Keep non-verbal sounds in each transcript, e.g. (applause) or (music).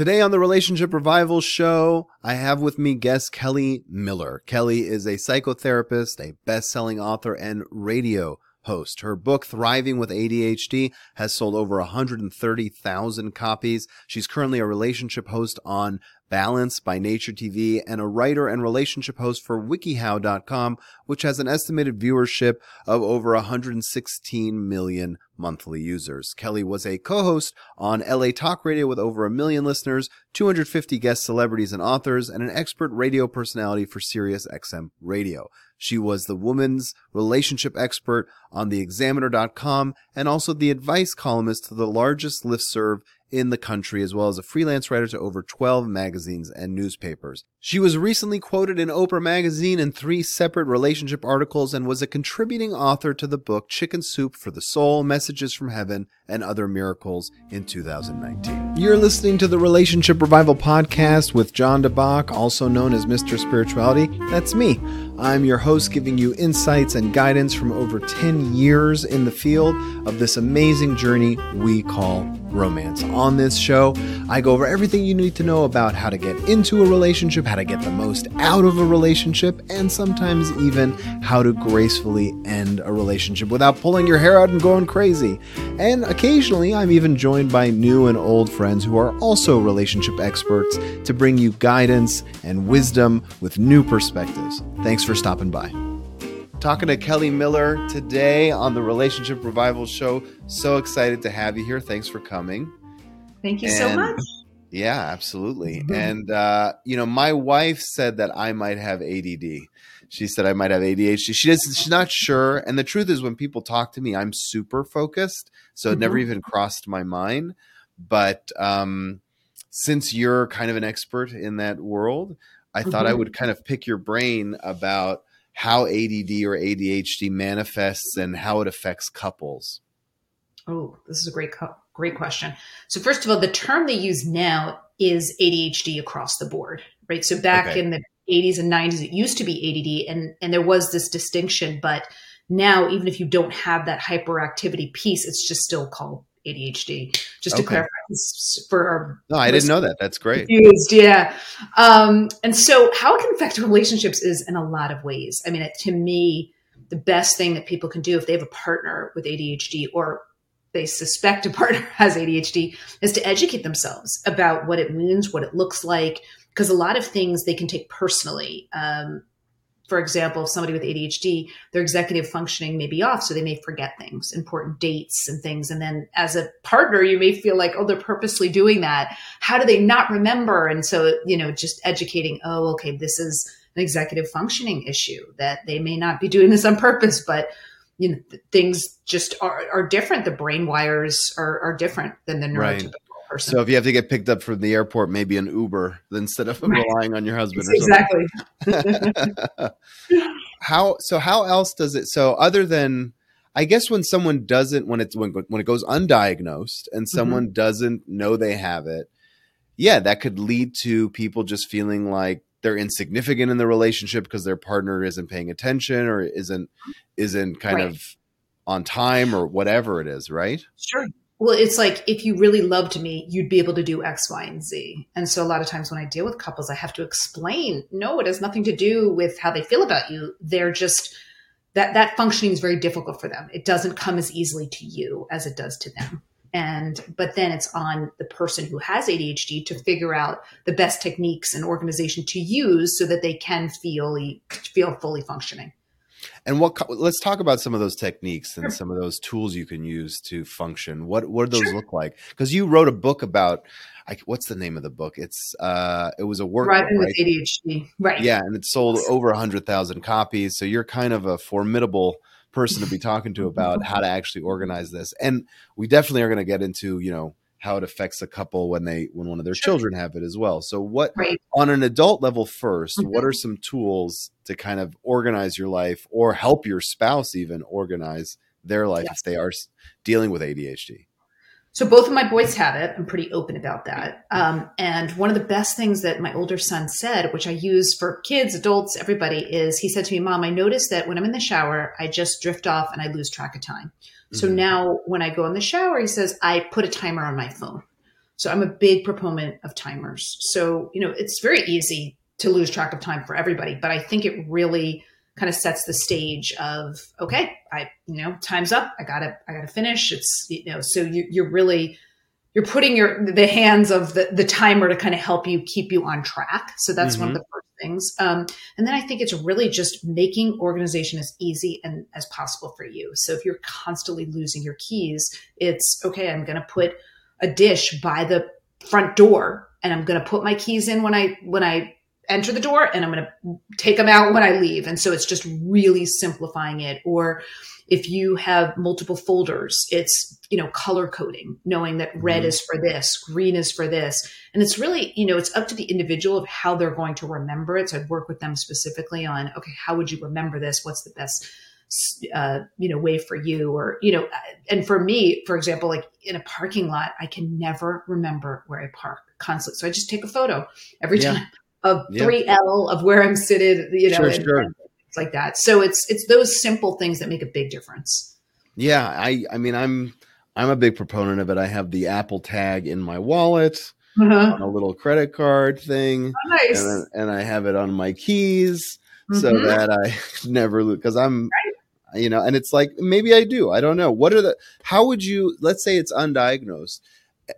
Today on the Relationship Revival Show, I have with me guest Kelli Miller. Kelli is a psychotherapist, a best selling author, and radio host. Her book, Thriving with ADHD, has sold over 130,000 copies. She's currently a relationship host on Balance by Nature TV and a writer and relationship host for WikiHow.com, which has an estimated viewership of over 116 million monthly users. Kelli was a co-host on LA Talk Radio with over a million listeners, 250 guest celebrities and authors, and an expert radio personality for Sirius XM Radio. She was the woman's relationship expert on theexaminer.com and also the advice columnist to the largest listserv in the country, as well as a freelance writer to over 12 magazines and newspapers. She was recently quoted in Oprah Magazine in three separate relationship articles and was a contributing author to the book Chicken Soup for the Soul Messages from Heaven and Other Miracles in 2019. You're listening to the Relationship Revival Podcast with John DeBach, also known as Mr. Spirituality. That's me. I'm your host, giving you insights and guidance from over 10 years in the field of this amazing journey we call romance. On this show, I go over everything you need to know about how to get into a relationship, how to get the most out of a relationship, and sometimes even how to gracefully end a relationship without pulling your hair out and going crazy. And occasionally, I'm even joined by new and old friends who are also relationship experts to bring you guidance and wisdom with new perspectives. Thanks for stopping by talking to Kelli Miller today on the Relationship Revival Show. So excited to have you here. Thanks for coming. Thank you and, so much. Yeah, absolutely. Mm-hmm. And, uh, you know, my wife said that I might have ADD. She said I might have ADHD. She does, she's not sure. And the truth is, when people talk to me, I'm super focused. So mm-hmm. it never mm-hmm. even crossed my mind. But um, since you're kind of an expert in that world, I mm-hmm. thought I mm-hmm. would kind of pick your brain about how ADD or ADHD manifests and how it affects couples? Oh, this is a great great question. So first of all, the term they use now is ADHD across the board, right? So back okay. in the 80s and 90s, it used to be ADD, and and there was this distinction, but now even if you don't have that hyperactivity piece, it's just still called ADHD. Just okay. to clarify for our no, I didn't know that. That's great. Confused, yeah. Um, and so, how it can affect relationships is in a lot of ways. I mean, to me, the best thing that people can do if they have a partner with ADHD or they suspect a (laughs) partner has ADHD is to educate themselves about what it means, what it looks like, because a lot of things they can take personally. Um, for example, if somebody with ADHD, their executive functioning may be off, so they may forget things, important dates and things. And then as a partner, you may feel like, oh, they're purposely doing that. How do they not remember? And so, you know, just educating, oh, okay, this is an executive functioning issue that they may not be doing this on purpose, but you know, things just are, are different. The brain wires are, are different than the neurotypical. Right person. So if you have to get picked up from the airport, maybe an Uber instead of right. relying on your husband. exactly. (laughs) how so? How else does it? So other than, I guess when someone doesn't, when it's when when it goes undiagnosed and mm-hmm. someone mm-hmm. doesn't know they have it, yeah, that could lead to people just feeling like they're insignificant in the relationship because their partner isn't paying attention or isn't isn't kind right. of on time or whatever it is, right? Sure. Well, it's like if you really loved me, you'd be able to do X, Y, and Z. And so a lot of times when I deal with couples, I have to explain, no, it has nothing to do with how they feel about you. They're just that that functioning is very difficult for them. It doesn't come as easily to you as it does to them. And but then it's on the person who has ADHD to figure out the best techniques and organization to use so that they can feel feel fully functioning. And what? Let's talk about some of those techniques and some of those tools you can use to function. What What do those sure. look like? Because you wrote a book about. I, what's the name of the book? It's uh, it was a work. Thriving right? with ADHD, right? Yeah, and it sold over a hundred thousand copies. So you're kind of a formidable person to be talking to (laughs) about how to actually organize this. And we definitely are going to get into you know how it affects a couple when they when one of their sure. children have it as well. So what right. on an adult level 1st mm-hmm. what are some tools to kind of organize your life or help your spouse even organize their life yes. if they are dealing with ADHD? So both of my boys have it. I'm pretty open about that. Um, and one of the best things that my older son said, which I use for kids, adults, everybody, is he said to me, "Mom, I notice that when I'm in the shower, I just drift off and I lose track of time." So mm-hmm. now when I go in the shower, he says, I put a timer on my phone. So I'm a big proponent of timers. So, you know, it's very easy to lose track of time for everybody, but I think it really kind of sets the stage of okay i you know time's up i gotta i gotta finish it's you know so you, you're really you're putting your the hands of the, the timer to kind of help you keep you on track so that's mm-hmm. one of mm-hmm. the first things. Um, and then i think it's really just making organization as easy and as possible for you. So if you're constantly losing your keys it's okay i'm going to put a dish by the front door and i'm going to put my keys in when i when i enter the door and I'm going to take them out when I leave. And so it's just really simplifying it. Or if you have multiple folders, it's, you know, color coding, knowing that red mm-hmm. is for this, green is for this. And it's really, you know, it's up to the individual of how they're going to remember it. So I'd work with them specifically on, okay, how would you remember this? What's the best uh, you know, way for you or, you know, and for me, for example, like in a parking lot, I can never remember where I park constantly. So I just take a photo every yeah. time of three L of where I'm seated, you know, sure, and, sure. It's like that. So it's it's those simple things that make a big difference. Yeah, I I mean I'm I'm a big proponent of it. I have the Apple tag in my wallet, uh-huh. on a little credit card thing, oh, nice. and, and I have it on my keys mm-hmm. so that I (laughs) never lose because I'm. Right. You know, and it's like maybe I do. I don't know. What are the? How would you? Let's say it's undiagnosed.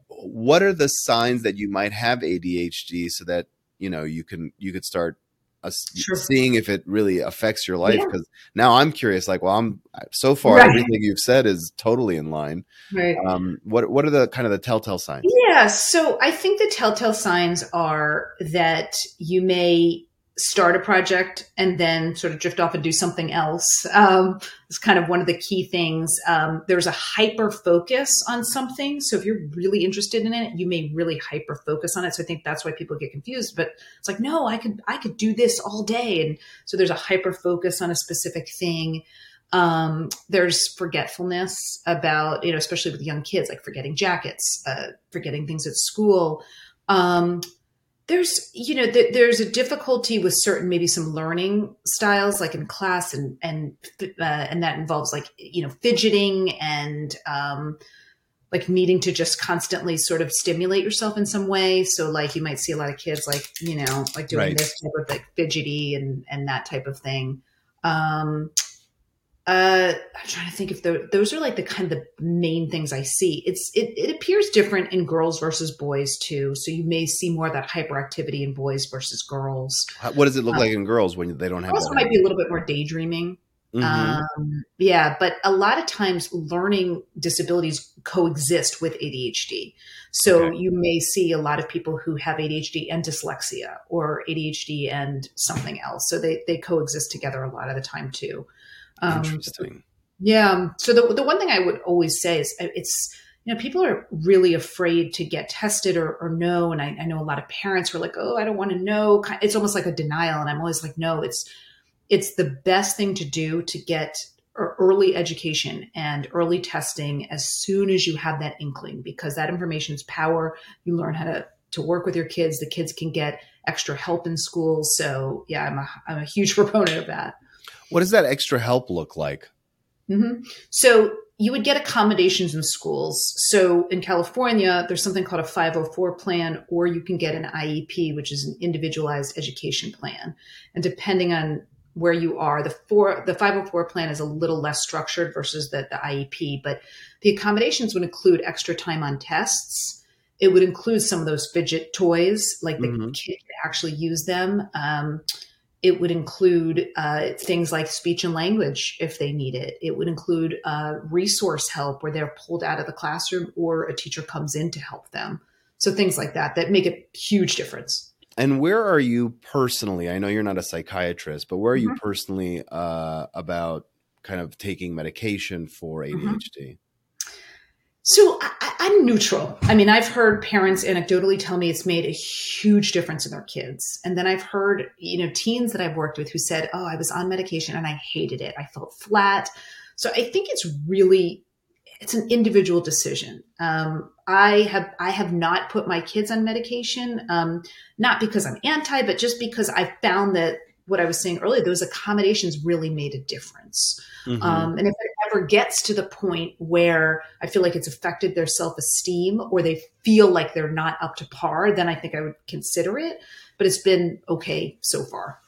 What are the signs that you might have ADHD so that you know you can you could start uh, sure. seeing if it really affects your life because yeah. now i'm curious like well i'm so far right. everything you've said is totally in line right um, what what are the kind of the telltale signs yeah so i think the telltale signs are that you may start a project and then sort of drift off and do something else. Um, it's kind of one of the key things. Um, there's a hyper focus on something. So if you're really interested in it, you may really hyper focus on it. So I think that's why people get confused. But it's like, no, I could I could do this all day. And so there's a hyper focus on a specific thing. Um, there's forgetfulness about, you know, especially with young kids, like forgetting jackets, uh, forgetting things at school. Um, there's you know th- there's a difficulty with certain maybe some learning styles like in class and and uh, and that involves like you know fidgeting and um, like needing to just constantly sort of stimulate yourself in some way so like you might see a lot of kids like you know like doing right. this type of like fidgety and and that type of thing um uh i'm trying to think if the, those are like the kind of the main things i see. It's it, it appears different in girls versus boys too. So you may see more of that hyperactivity in boys versus girls. What does it look um, like in girls when they don't have also might be a little bit more daydreaming. Mm-hmm. um, yeah but a lot of times learning disabilities coexist with adhd so okay. you may see a lot of people who have adhd and dyslexia or adhd and something else. So they, they coexist together a lot of the time too um, Interesting. Yeah. So the the one thing I would always say is uh, it's you know people are really afraid to get tested or, or know, and I, I know a lot of parents were like, oh, I don't want to know. It's almost like a denial, and I'm always like, no, it's it's the best thing to do to get early education and early testing as soon as you have that inkling because that information is power you learn how to to work with your kids the kids can get extra help in school so yeah i'm a, I'm a huge (laughs) proponent of that what does that extra help look like? Mm-hmm. So you would get accommodations in schools. So in California, there's something called a 504 plan, or you can get an IEP, which is an individualized education plan. And depending on where you are, the four the 504 plan is a little less structured versus the, the IEP, but the accommodations would include extra time on tests. It would include some of those fidget toys, like the mm-hmm. kid actually use them. Um, it would include uh, things like speech and language if they need it. It would include uh, resource help where they're pulled out of the classroom or a teacher comes in to help them. So things like that that make a huge difference. And where are you personally? I know you're not a psychiatrist, but where are mm-hmm. you personally uh, about kind of taking medication for ADHD? Mm-hmm. So I, am neutral. I mean, I've heard parents anecdotally tell me it's made a huge difference in their kids. And then I've heard, you know, teens that I've worked with who said, Oh, I was on medication and I hated it. I felt flat. So I think it's really, it's an individual decision. Um, I have, I have not put my kids on medication, um, not because I'm anti, but just because I found that what I was saying earlier, those accommodations really made a difference. Mm-hmm. Um, and if ever gets to the point where I feel like it's affected their self esteem or they feel like they're not up to par, then I think I would consider it. But it's been okay so far.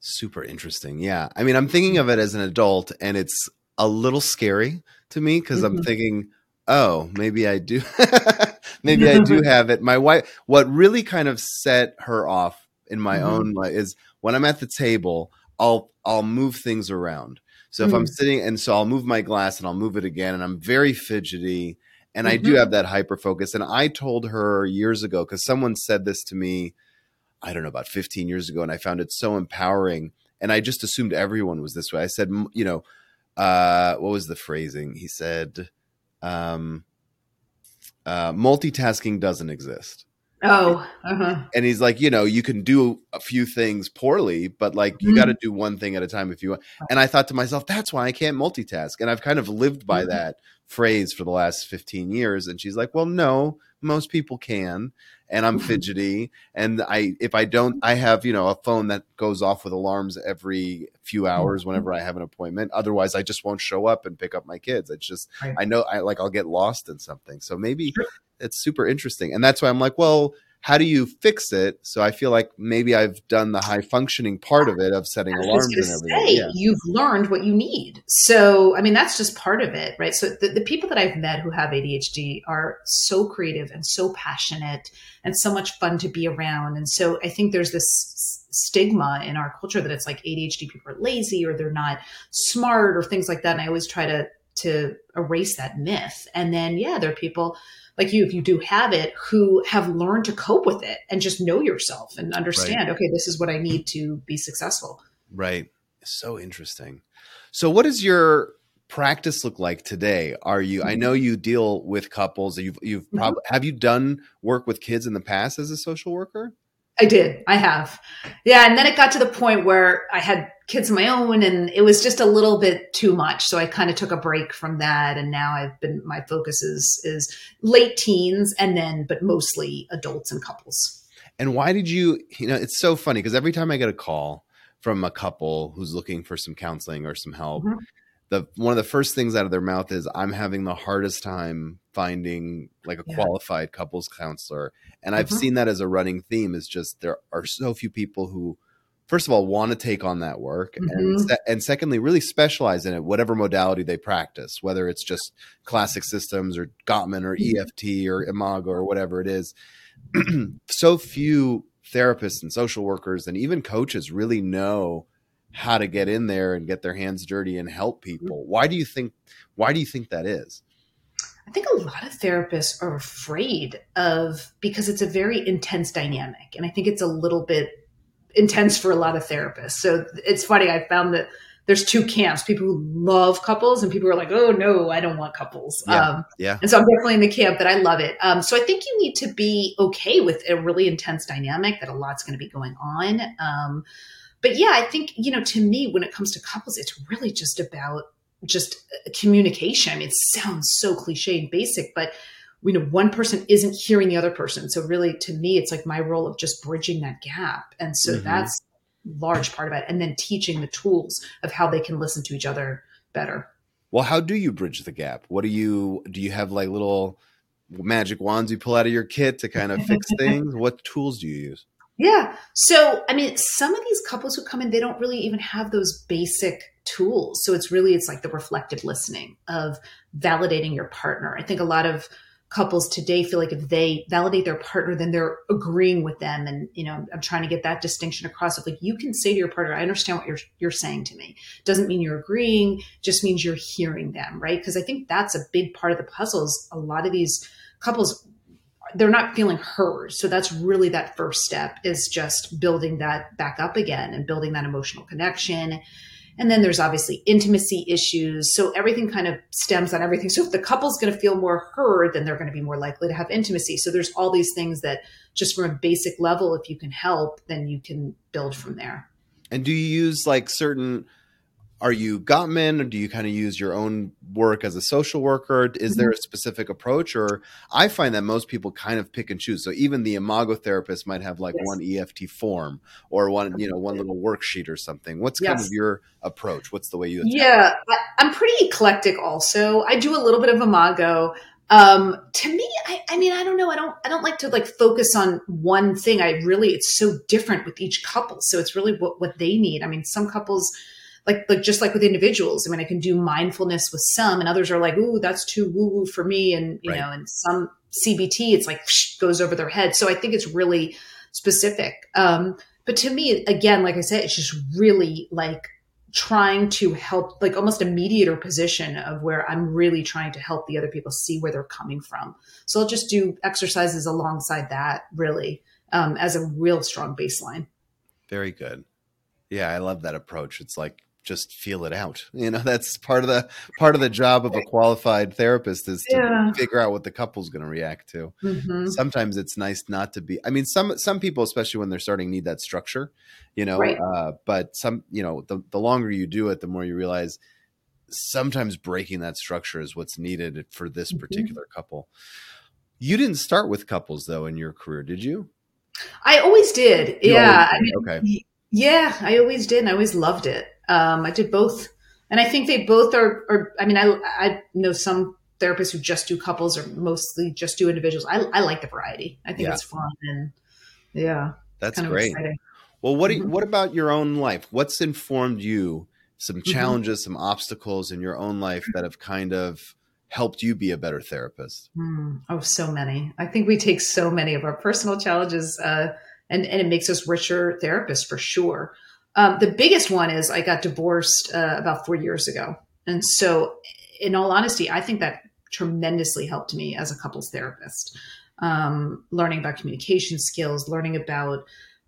Super interesting. Yeah. I mean, I'm thinking of it as an adult and it's a little scary to me because mm-hmm. I'm thinking, oh, maybe I do. (laughs) maybe I do (laughs) have it. My wife, what really kind of set her off in my mm-hmm. own life is when I'm at the table, I'll I'll move things around. So if mm-hmm. I'm sitting and so I'll move my glass and I'll move it again and I'm very fidgety and I do mm-hmm. have that hyper focus. And I told her years ago because someone said this to me, I don't know about 15 years ago, and I found it so empowering. And I just assumed everyone was this way. I said, you know, uh, what was the phrasing? He said, um, uh, multitasking doesn't exist. Oh, uh-huh. and he's like, you know, you can do a few things poorly, but like you mm-hmm. got to do one thing at a time if you want. And I thought to myself, that's why I can't multitask. And I've kind of lived by mm-hmm. that phrase for the last 15 years. And she's like, well, no, most people can and I'm mm-hmm. fidgety. And I, if I don't, I have, you know, a phone that goes off with alarms every few hours mm-hmm. whenever I have an appointment. Otherwise, I just won't show up and pick up my kids. It's just, right. I know I like, I'll get lost in something. So maybe it's super interesting. And that's why I'm like, well, how do you fix it? So I feel like maybe I've done the high functioning part of it of setting alarms and everything. Say, yeah. You've learned what you need. So, I mean, that's just part of it, right? So the, the people that I've met who have ADHD are so creative and so passionate and so much fun to be around. And so I think there's this stigma in our culture that it's like ADHD people are lazy or they're not smart or things like that. And I always try to, to erase that myth. And then, yeah, there are people like you, if you do have it, who have learned to cope with it and just know yourself and understand, right. okay, this is what I need to be successful. Right. So interesting. So, what does your practice look like today? Are you? I know you deal with couples. You've you've mm-hmm. probably have you done work with kids in the past as a social worker? I did. I have. Yeah. And then it got to the point where I had kids of my own and it was just a little bit too much. So I kind of took a break from that. And now I've been, my focus is, is late teens and then, but mostly adults and couples. And why did you, you know, it's so funny because every time I get a call from a couple who's looking for some counseling or some help, mm-hmm the one of the first things out of their mouth is i'm having the hardest time finding like a yeah. qualified couples counselor and i've mm-hmm. seen that as a running theme is just there are so few people who first of all want to take on that work mm-hmm. and, and secondly really specialize in it whatever modality they practice whether it's just classic systems or gottman or mm-hmm. eft or imago or whatever it is (clears throat) so few therapists and social workers and even coaches really know how to get in there and get their hands dirty and help mm-hmm. people. Why do you think why do you think that is? I think a lot of therapists are afraid of because it's a very intense dynamic and I think it's a little bit intense for a lot of therapists. So it's funny I found that there's two camps people who love couples and people who are like oh no i don't want couples yeah, um, yeah. and so i'm definitely in the camp that i love it um, so i think you need to be okay with a really intense dynamic that a lot's going to be going on um, but yeah, I think, you know, to me, when it comes to couples, it's really just about just uh, communication. It sounds so cliche and basic, but you know, one person isn't hearing the other person. So really to me, it's like my role of just bridging that gap. And so mm-hmm. that's large part of it. And then teaching the tools of how they can listen to each other better. Well, how do you bridge the gap? What do you do you have like little magic wands you pull out of your kit to kind of fix (laughs) things? what tools do you use? Yeah. So, I mean, some of these couples who come in, they don't really even have those basic tools. So it's really, it's like the reflective listening of validating your partner. I think a lot of couples today feel like if they validate their partner, then they're agreeing with them. And, you know, I'm trying to get that distinction across of like, you can say to your partner, I understand what you're, you're saying to me. Doesn't mean you're agreeing, just means you're hearing them. Right. Cause I think that's a big part of the puzzles. A lot of these couples they're not feeling heard. So that's really that first step is just building that back up again and building that emotional connection. And then there's obviously intimacy issues. So everything kind of stems on everything. So if the couple's going to feel more heard, then they're going to be more likely to have intimacy. So there's all these things that just from a basic level, if you can help, then you can build from there. And do you use like certain are you Gottman or do you kind of use your own work as a social worker? Is there a specific approach or I find that most people kind of pick and choose. So even the imago therapist might have like yes. one EFT form or one, you know, one little worksheet or something. What's yes. kind of your approach? What's the way you Yeah, I'm pretty eclectic also. I do a little bit of imago. Um, to me, I, I mean, I don't know. I don't, I don't like to like focus on one thing. I really, it's so different with each couple. So it's really what, what they need. I mean, some couples, like like just like with individuals. I mean, I can do mindfulness with some, and others are like, "Ooh, that's too woo woo for me," and you right. know, and some CBT, it's like goes over their head. So I think it's really specific. Um, but to me, again, like I said, it's just really like trying to help, like almost a mediator position of where I'm really trying to help the other people see where they're coming from. So I'll just do exercises alongside that, really, um, as a real strong baseline. Very good. Yeah, I love that approach. It's like just feel it out. (laughs) You know, that's part of the part of the job of a qualified therapist is to yeah. figure out what the couple's going to react to. Mm-hmm. Sometimes it's nice not to be. I mean, some some people, especially when they're starting, need that structure. You know, right. uh, but some, you know, the the longer you do it, the more you realize sometimes breaking that structure is what's needed for this mm-hmm. particular couple. You didn't start with couples though in your career, did you? I always did. You yeah. Always did. I mean, okay. Yeah, I always did. And I always loved it. Um, I did both, and I think they both are. are I mean, I I know some therapists who just do couples or mostly just do individuals. I I like the variety. I think yeah. it's fun and yeah, that's great. Well, what mm-hmm. you, what about your own life? What's informed you? Some mm-hmm. challenges, mm-hmm. some obstacles in your own life that have kind of helped you be a better therapist? Mm. Oh, so many. I think we take so many of our personal challenges, uh, and and it makes us richer therapists for sure. Um, the biggest one is I got divorced uh, about four years ago. And so, in all honesty, I think that tremendously helped me as a couples therapist. Um, learning about communication skills, learning about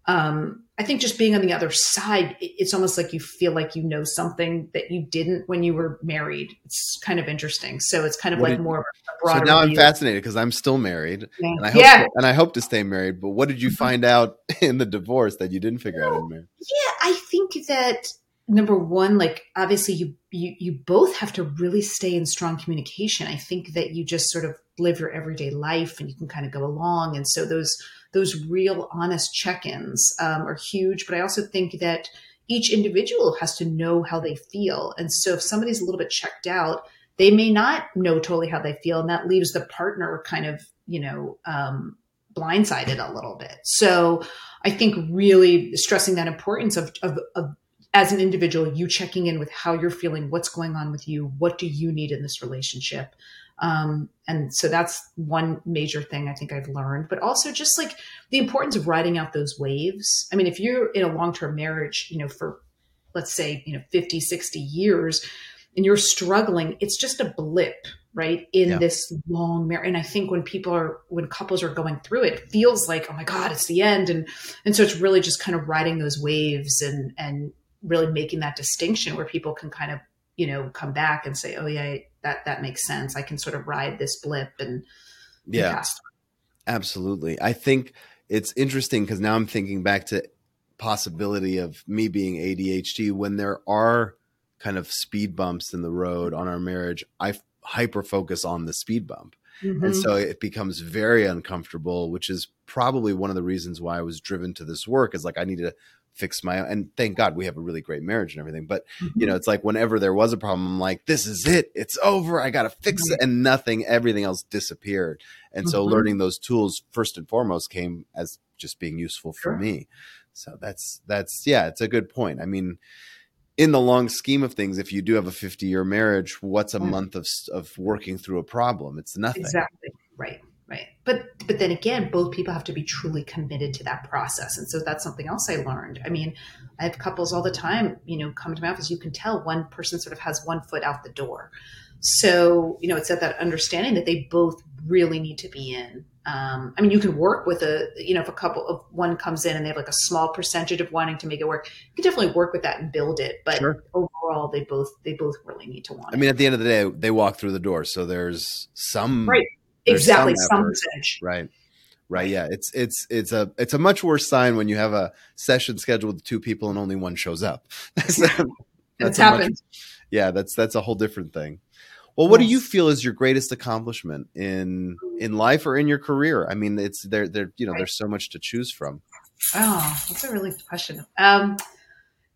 um, I think just being on the other side, it's almost like you feel like you know something that you didn't when you were married. It's kind of interesting. So it's kind of what like did, more So now I'm fascinated because I'm still married, yeah. and I hope yeah. to, and I hope to stay married. But what did you mm-hmm. find out (laughs) in the divorce that you didn't figure out in marriage? Yeah, I think that number one, like obviously you you you both have to really stay in strong communication. I think that you just sort of live your everyday life and you can kind of go along, and so those those real honest check-ins um, are huge. But I also think that each individual has to know how they feel, and so if somebody's a little bit checked out, they may not know totally how they feel, and that leaves the partner kind of you know um, blindsided a little bit. So I think really stressing that importance of, of, of as an individual, you checking in with how you're feeling, what's going on with you, what do you need in this relationship? Um, and so that's one major thing I think I've learned, but also just like the importance of riding out those waves. I mean, if you're in a long term marriage, you know, for let's say, you know, 50, 60 years, and you're struggling, it's just a blip, right, in yeah. this long marriage. And I think when people are, when couples are going through it, it feels like, oh my God, it's the end. And, and so it's really just kind of riding those waves and, and, really making that distinction where people can kind of you know come back and say oh yeah that that makes sense. I can sort of ride this blip and yeah. absolutely. I think it's interesting because now i'm thinking back to possibility of me being adhd when there are kind of speed bumps in the road on our marriage i hyper focus on the speed bump. Mm-hmm. and so it becomes very uncomfortable which is probably one of the reasons why i was driven to this work is like i need to fix my own. And thank God we have a really great marriage and everything. But mm-hmm. you know, it's like whenever there was a problem, I'm like, this is it. It's over. I got to fix it. And nothing, everything else disappeared. And mm-hmm. so learning those tools first and foremost came as just being useful for sure. me. So that's, that's, yeah, it's a good point. I mean, in the long scheme of things, if you do have a 50 year marriage, what's a month of, of working through a problem? It's nothing. Exactly. Right right. But but then again both people have to be truly committed to that process. And so that's something else i learned. I mean i have couples all the time you know come to my office you can tell one person sort of has one foot out the door. So you know it's at that understanding that they both really need to be in. Um, i mean you can work with a you know if a couple of one comes in and they have like a small percentage of wanting to make it work you can definitely work with that and build it. But sure. overall they both they both really need to want i mean at the end of the day they walk through the door. So there's some right exactly some, percentage. Right. Right. Yeah. It's it's it's a it's a much worse sign when you have a session scheduled with two people and only one shows up. (laughs) That's happened. Much, yeah, that's that's a whole different thing. Well, what yes. do you feel is your greatest accomplishment in in life or in your career? I mean, it's there there you know, right. there's so much to choose from. Oh, that's a really good question. Um,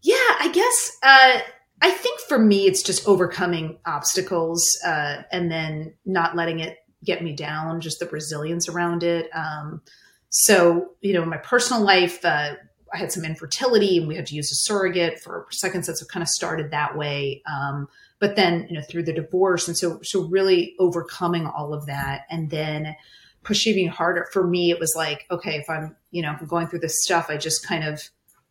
yeah, I guess uh, I think for me, it's just overcoming obstacles uh, and then not letting it get me down. Just the resilience around it. Um, so, you know, in my personal life, uh, I had some infertility and we had to use a surrogate for seconds. So kind of started that way. Um, but then, you know, through the divorce. And so, so really overcoming all of that and then pushing harder for me, it was like, okay, if I'm, you know, I'm going through this stuff, I just kind of,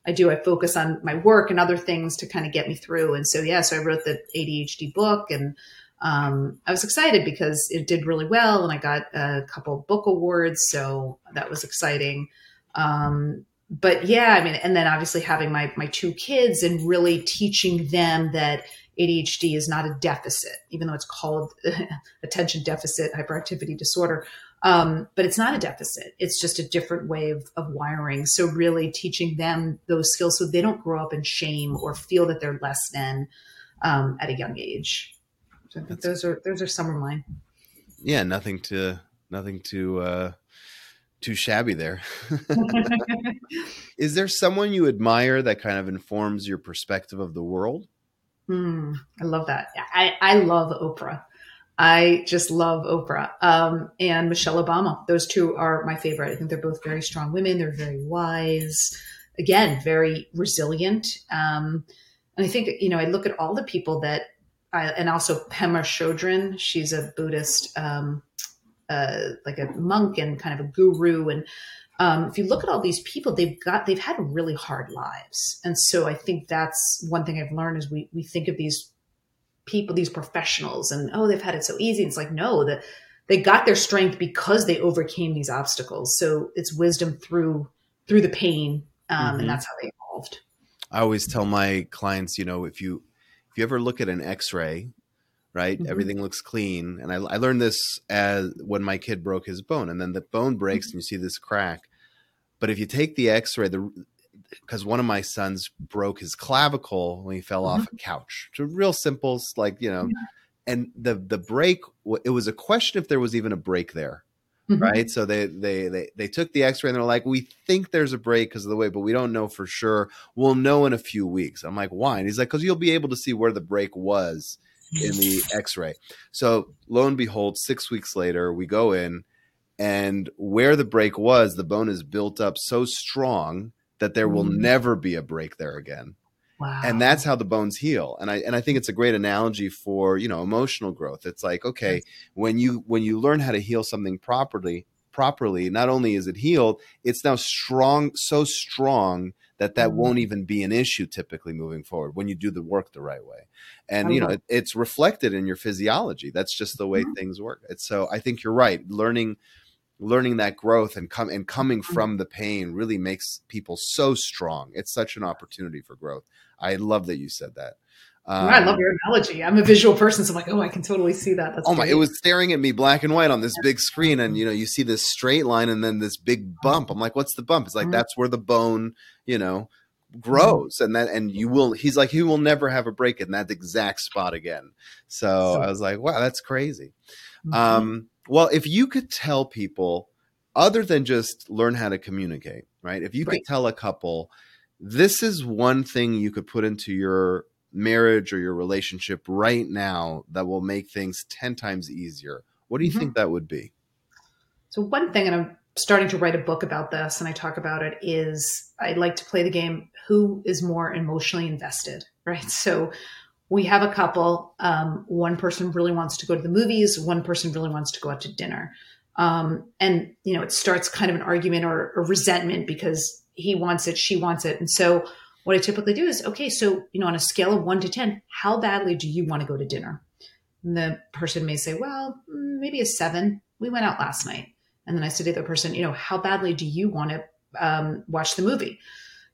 I do, I focus on my work and other things to kind of get me through. And so, yeah, so I wrote the ADHD book and, um, I was excited because it did really well and I got a couple book awards. So that was exciting. Um, but yeah, I mean, and then obviously having my, my two kids and really teaching them that ADHD is not a deficit, even though it's called (laughs) attention deficit hyperactivity disorder. Um, but it's not a deficit. It's just a different way of, of wiring. So really teaching them those skills so they don't grow up in shame or feel that they're less than um, at a young age. I think those are those are some of mine. Yeah, nothing to nothing to uh, too shabby there. (laughs) Is there someone you admire that kind of informs your perspective of the world? Mm, I love that. I, I love Oprah. I just love Oprah um, and Michelle Obama. Those two are my favorite. I think they're both very strong women. They're very wise. Again, very resilient. Um, and I think you know I look at all the people that, I, and also Pema Chodron. She's a Buddhist, um, uh, like a monk and kind of a guru. And um, if you look at all these people, they've got they've had really hard lives. And so I think that's one thing I've learned is we we think of these people, these professionals, and oh, they've had it so easy. It's like, no, that they got their strength because they overcame these obstacles. So it's wisdom through through the pain, um, mm-hmm. and that's how they evolved. I always tell my clients, you know, if you you ever look at an X-ray, right, mm-hmm. everything looks clean. And I, I learned this as when my kid broke his bone, and then the bone breaks, mm-hmm. and you see this crack. But if you take the X-ray, the because one of my sons broke his clavicle when he fell mm-hmm. off a couch. So real simple, like you know, yeah. and the the break. It was a question if there was even a break there, mm-hmm. right? So they they they they took the X-ray and they're like, we think there's a break because of the way, but we don't know for sure. We'll know in a few weeks. I'm like, why? And he's like, because you'll be able to see where the break was in the (laughs) X-ray. So lo and behold, six weeks later, we go in. And where the break was, the bone is built up so strong that there will mm. never be a break there again. Wow. And that's how the bones heal. And I and I think it's a great analogy for, you know, emotional growth. It's like, okay, when you when you learn how to heal something properly, properly, not only is it healed, it's now strong so strong that that won't mm. even be an issue typically moving forward when you do the work the right way and you know it, it's reflected in your physiology that's just the way mm-hmm. things work it's so i think you're right learning learning that growth and come and coming mm-hmm. from the pain really makes people so strong. It's such an opportunity for growth. I love that you said that. Um, I love your analogy. I'm a visual person, so I'm like, oh, I can totally see that. That's oh my! It was staring at me black and white on this big screen, and you know, you see this straight line and then this big bump. I'm like, what's the bump? It's like mm-hmm. that's where the bone, you know, grows, mm-hmm. and that and you will. He's like, he will never have a break in that exact spot again. So, so I was like, wow, that's crazy. Mm-hmm. Um, well, if you could tell people, other than just learn how to communicate, right? If you right. could tell a couple, this is one thing you could put into your marriage or your relationship right now that will make things 10 times easier. What do you mm-hmm. think that would be? So, one thing, and I'm starting to write a book about this, and I talk about it, is I'd like to play the game who is more emotionally invested, right? (laughs) So, we have a couple. Um, one person really wants to go to the movies. One person really wants to go out to dinner. Um, and you know, it starts kind of an argument or, or resentment because he wants it, she wants it. And so, what I typically do is, okay, so you know, on a scale of one to ten, how badly do you want to go to dinner? And the person may say, well, maybe a seven. We went out last night. And then I say to the other person, you know, how badly do you want to um, watch the movie?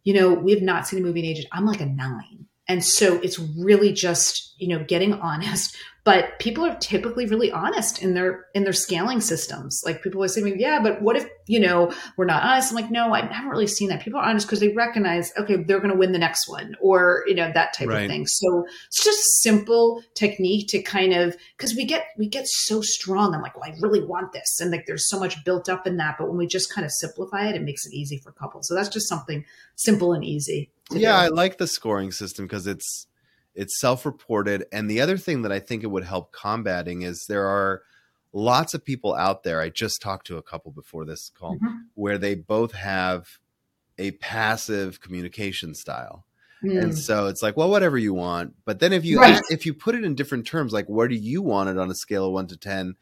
You know, we have not seen a movie in ages. I'm like a nine. And so it's really just, you know, getting honest, but people are typically really honest in their in their scaling systems. Like people always say to me, yeah, but what if, you know, we're not honest? I'm like, no, I haven't really seen that. People are honest because they recognize, okay, they're going to win the next one or, you know, that type right. of thing. So it's just simple technique to kind of, because we get, we get so strong. I'm like, well, I really want this. And like, there's so much built up in that. But when we just kind of simplify it, it makes it easy for couples. So that's just something simple and easy. Yeah. I like the scoring system because it's, it's self-reported and the other thing that i think it would help combating is there are lots of people out there i just talked to a couple before this call mm-hmm. where they both have a passive communication style mm. and so it's like well whatever you want but then if you right. if you put it in different terms like where do you want it on a scale of 1 to 10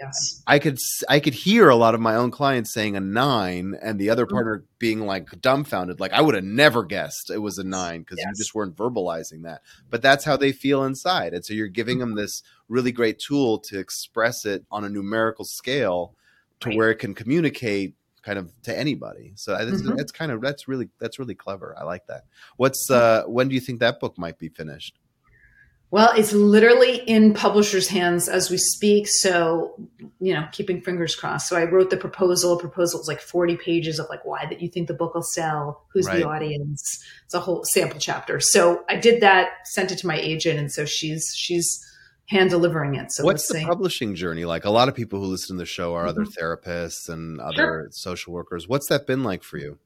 Yes. I could I could hear a lot of my own clients saying a nine, and the other mm. partner being like dumbfounded, like I would have never guessed it was a nine because yes. you just weren't verbalizing that. But that's how they feel inside, and so you're giving mm-hmm. them this really great tool to express it on a numerical scale to right. where it can communicate kind of to anybody. So that's, mm-hmm. that's kind of that's really that's really clever. I like that. What's uh when do you think that book might be finished? Well, it's literally in publishers' hands as we speak. So, you know, keeping fingers crossed. So I wrote the proposal. Proposal is like 40 pages of like why that you think the book will sell, who's right. the audience. It's a whole sample chapter. So I did that, sent it to my agent, and so she's she's hand delivering it. So what's the publishing journey like? A lot of people who listen to the show are mm-hmm. other therapists and other sure. social workers. What's that been like for you?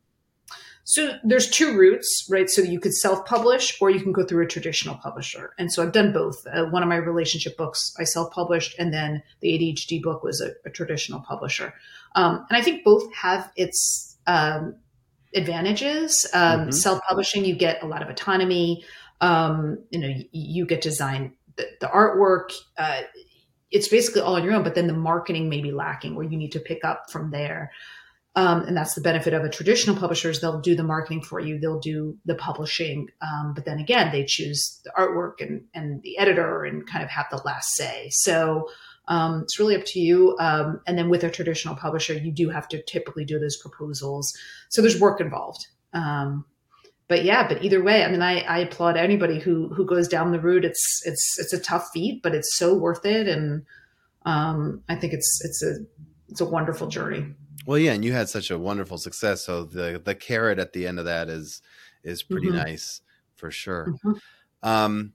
So there's two routes, right? So you could self-publish or you can go through a traditional publisher. And so I've done both. Uh, one of my relationship books I self-published, and then the ADHD book was a, a traditional publisher. Um, and I think both have its um, advantages. Um, mm-hmm. Self-publishing, you get a lot of autonomy. Um, you know, you, you, get to design the, the artwork. Uh, it's basically all on your own, but then the marketing may be lacking, where you need to pick up from there. Um, and that's the benefit of a traditional publishers. They'll do the marketing for you. They'll do the publishing. Um, but then again, they choose the artwork and, and the editor and kind of have the last say. So um, it's really up to you. Um, and then with a traditional publisher, you do have to typically do those proposals. So there's work involved. Um, but yeah, but either way, I mean, I, I applaud anybody who who goes down the route. It's it's it's a tough feat, but it's so worth it. And um, I think it's it's a it's a wonderful journey. Well, yeah, and you had such a wonderful success, so the the carrot at the end of that is is pretty mm-hmm. nice for sure. Mm-hmm. Um,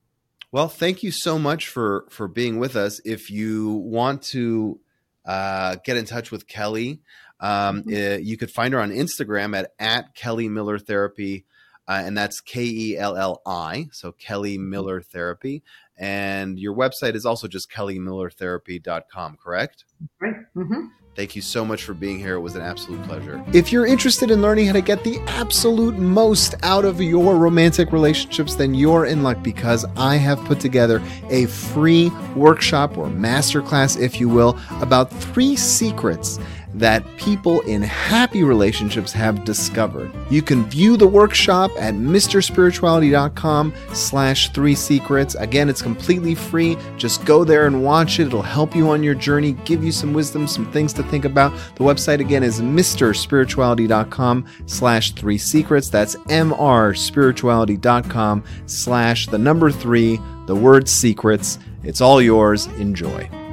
well, thank you so much for for being with us. If you want to uh, get in touch with Kelli, um, mm-hmm. uh, you could find her on Instagram at at Kelli Miller Therapy, uh, and that's K E L L I, so Kelli mm-hmm. Miller Therapy. And your website is also just kellimillertherapy.com, correct? Right. Mm-hmm. Thank you so much for being here. It was an absolute pleasure. If you're interested in learning how to get the absolute most out of your romantic relationships, then you're in luck because I have put together a free workshop or masterclass, if you will, about three secrets that people in happy relationships have discovered. You can view the workshop at mrspirituality.com slash three secrets. Again, it's completely free. Just go there and watch it. It'll help you on your journey, give you some wisdom, some things to think about. The website again is mrspirituality.com slash three secrets. That's mrspirituality.com slash the number three, the word secrets. It's all yours. Enjoy.